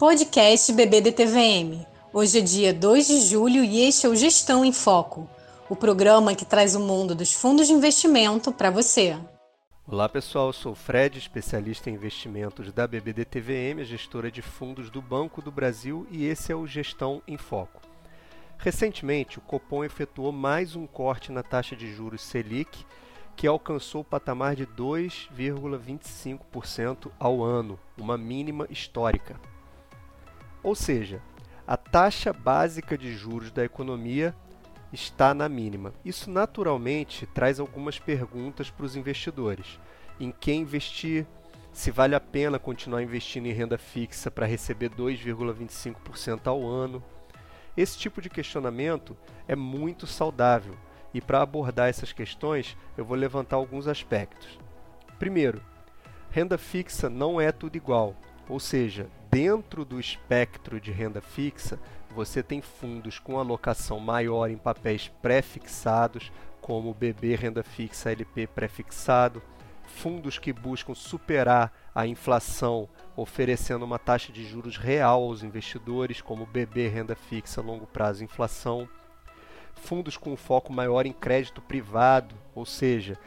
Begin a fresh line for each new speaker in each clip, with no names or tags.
Podcast BBDTVM. Hoje é dia 2 de julho e este é o Gestão em Foco, o programa que traz o mundo dos fundos de investimento para você.
Olá pessoal, eu sou Fred, especialista em investimentos da BBDTVM, gestora de fundos do Banco do Brasil, e esse é o Gestão em Foco. Recentemente, o Copom efetuou mais um corte na taxa de juros Selic, que alcançou o patamar de 2,25% ao ano, uma mínima histórica. Ou seja, a taxa básica de juros da economia está na mínima. Isso naturalmente traz algumas perguntas para os investidores. Em quem investir? Se vale a pena continuar investindo em renda fixa para receber 2,25% ao ano? Esse tipo de questionamento é muito saudável e para abordar essas questões eu vou levantar alguns aspectos. Primeiro, renda fixa não é tudo igual, ou seja, dentro do espectro de renda fixa, você tem fundos com alocação maior em papéis pré-fixados, como o BB Renda Fixa LP pré-fixado, fundos que buscam superar a inflação, oferecendo uma taxa de juros real aos investidores, como o BB Renda Fixa Longo Prazo Inflação, fundos com foco maior em crédito privado, ou seja,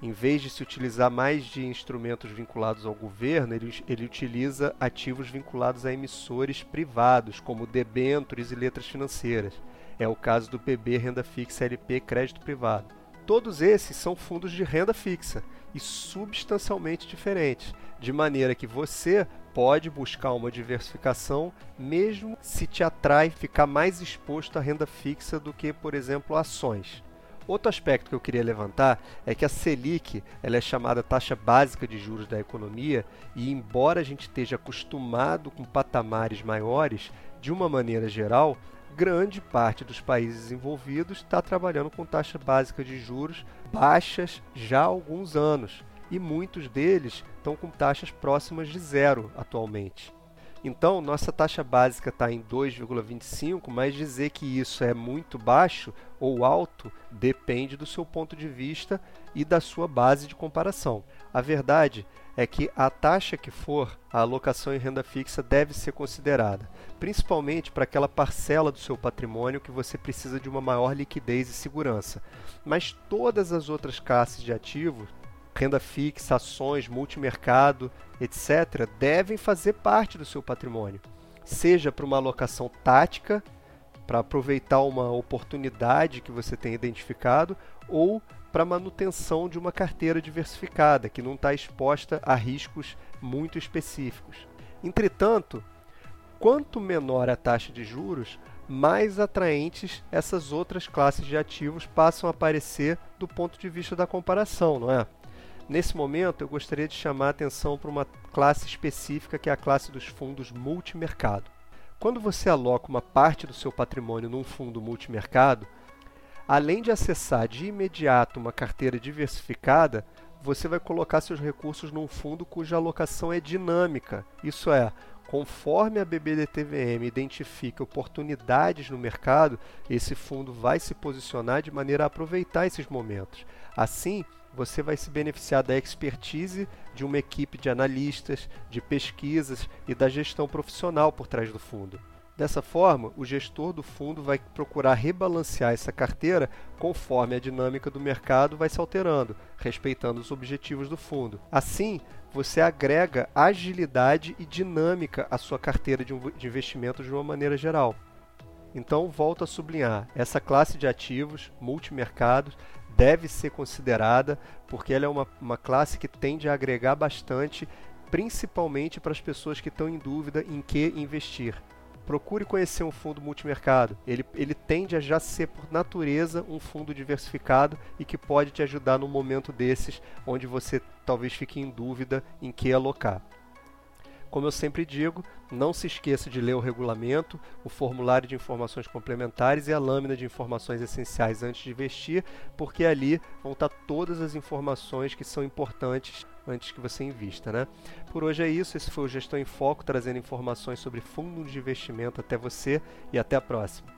em vez de se utilizar mais de instrumentos vinculados ao governo, ele, ele utiliza ativos vinculados a emissores privados, como debêntures e letras financeiras. É o caso do PB Renda Fixa LP Crédito Privado. Todos esses são fundos de renda fixa e substancialmente diferentes, de maneira que você pode buscar uma diversificação mesmo se te atrai ficar mais exposto à renda fixa do que, por exemplo, ações. Outro aspecto que eu queria levantar é que a Selic ela é chamada taxa básica de juros da economia e, embora a gente esteja acostumado com patamares maiores, de uma maneira geral, grande parte dos países desenvolvidos está trabalhando com taxa básica de juros baixas já há alguns anos e muitos deles estão com taxas próximas de zero atualmente. Então, nossa taxa básica está em 2,25, mas dizer que isso é muito baixo ou alto depende do seu ponto de vista e da sua base de comparação. A verdade é que a taxa que for, a alocação em renda fixa deve ser considerada, principalmente para aquela parcela do seu patrimônio que você precisa de uma maior liquidez e segurança. Mas todas as outras classes de ativos renda fixa, ações, multimercado, etc., devem fazer parte do seu patrimônio. Seja para uma alocação tática, para aproveitar uma oportunidade que você tem identificado, ou para manutenção de uma carteira diversificada, que não está exposta a riscos muito específicos. Entretanto, quanto menor a taxa de juros, mais atraentes essas outras classes de ativos passam a aparecer do ponto de vista da comparação, não é? Nesse momento, eu gostaria de chamar a atenção para uma classe específica, que é a classe dos fundos multimercado. Quando você aloca uma parte do seu patrimônio num fundo multimercado, além de acessar de imediato uma carteira diversificada, você vai colocar seus recursos num fundo cuja alocação é dinâmica. Isso é, conforme a BBDTVM identifica oportunidades no mercado, esse fundo vai se posicionar de maneira a aproveitar esses momentos. Assim, você vai se beneficiar da expertise de uma equipe de analistas, de pesquisas e da gestão profissional por trás do fundo. Dessa forma, o gestor do fundo vai procurar rebalancear essa carteira conforme a dinâmica do mercado vai se alterando, respeitando os objetivos do fundo. Assim, você agrega agilidade e dinâmica à sua carteira de investimentos de uma maneira geral. Então, volto a sublinhar: essa classe de ativos multimercados deve ser considerada, porque ela é uma, uma classe que tende a agregar bastante, principalmente para as pessoas que estão em dúvida em que investir. Procure conhecer um fundo multimercado. Ele, ele tende a já ser, por natureza, um fundo diversificado e que pode te ajudar no momento desses, onde você talvez fique em dúvida em que alocar. Como eu sempre digo, não se esqueça de ler o regulamento, o formulário de informações complementares e a lâmina de informações essenciais antes de investir, porque ali vão estar todas as informações que são importantes antes que você invista. Né? Por hoje é isso, esse foi o Gestão em Foco, trazendo informações sobre fundos de investimento até você e até a próxima.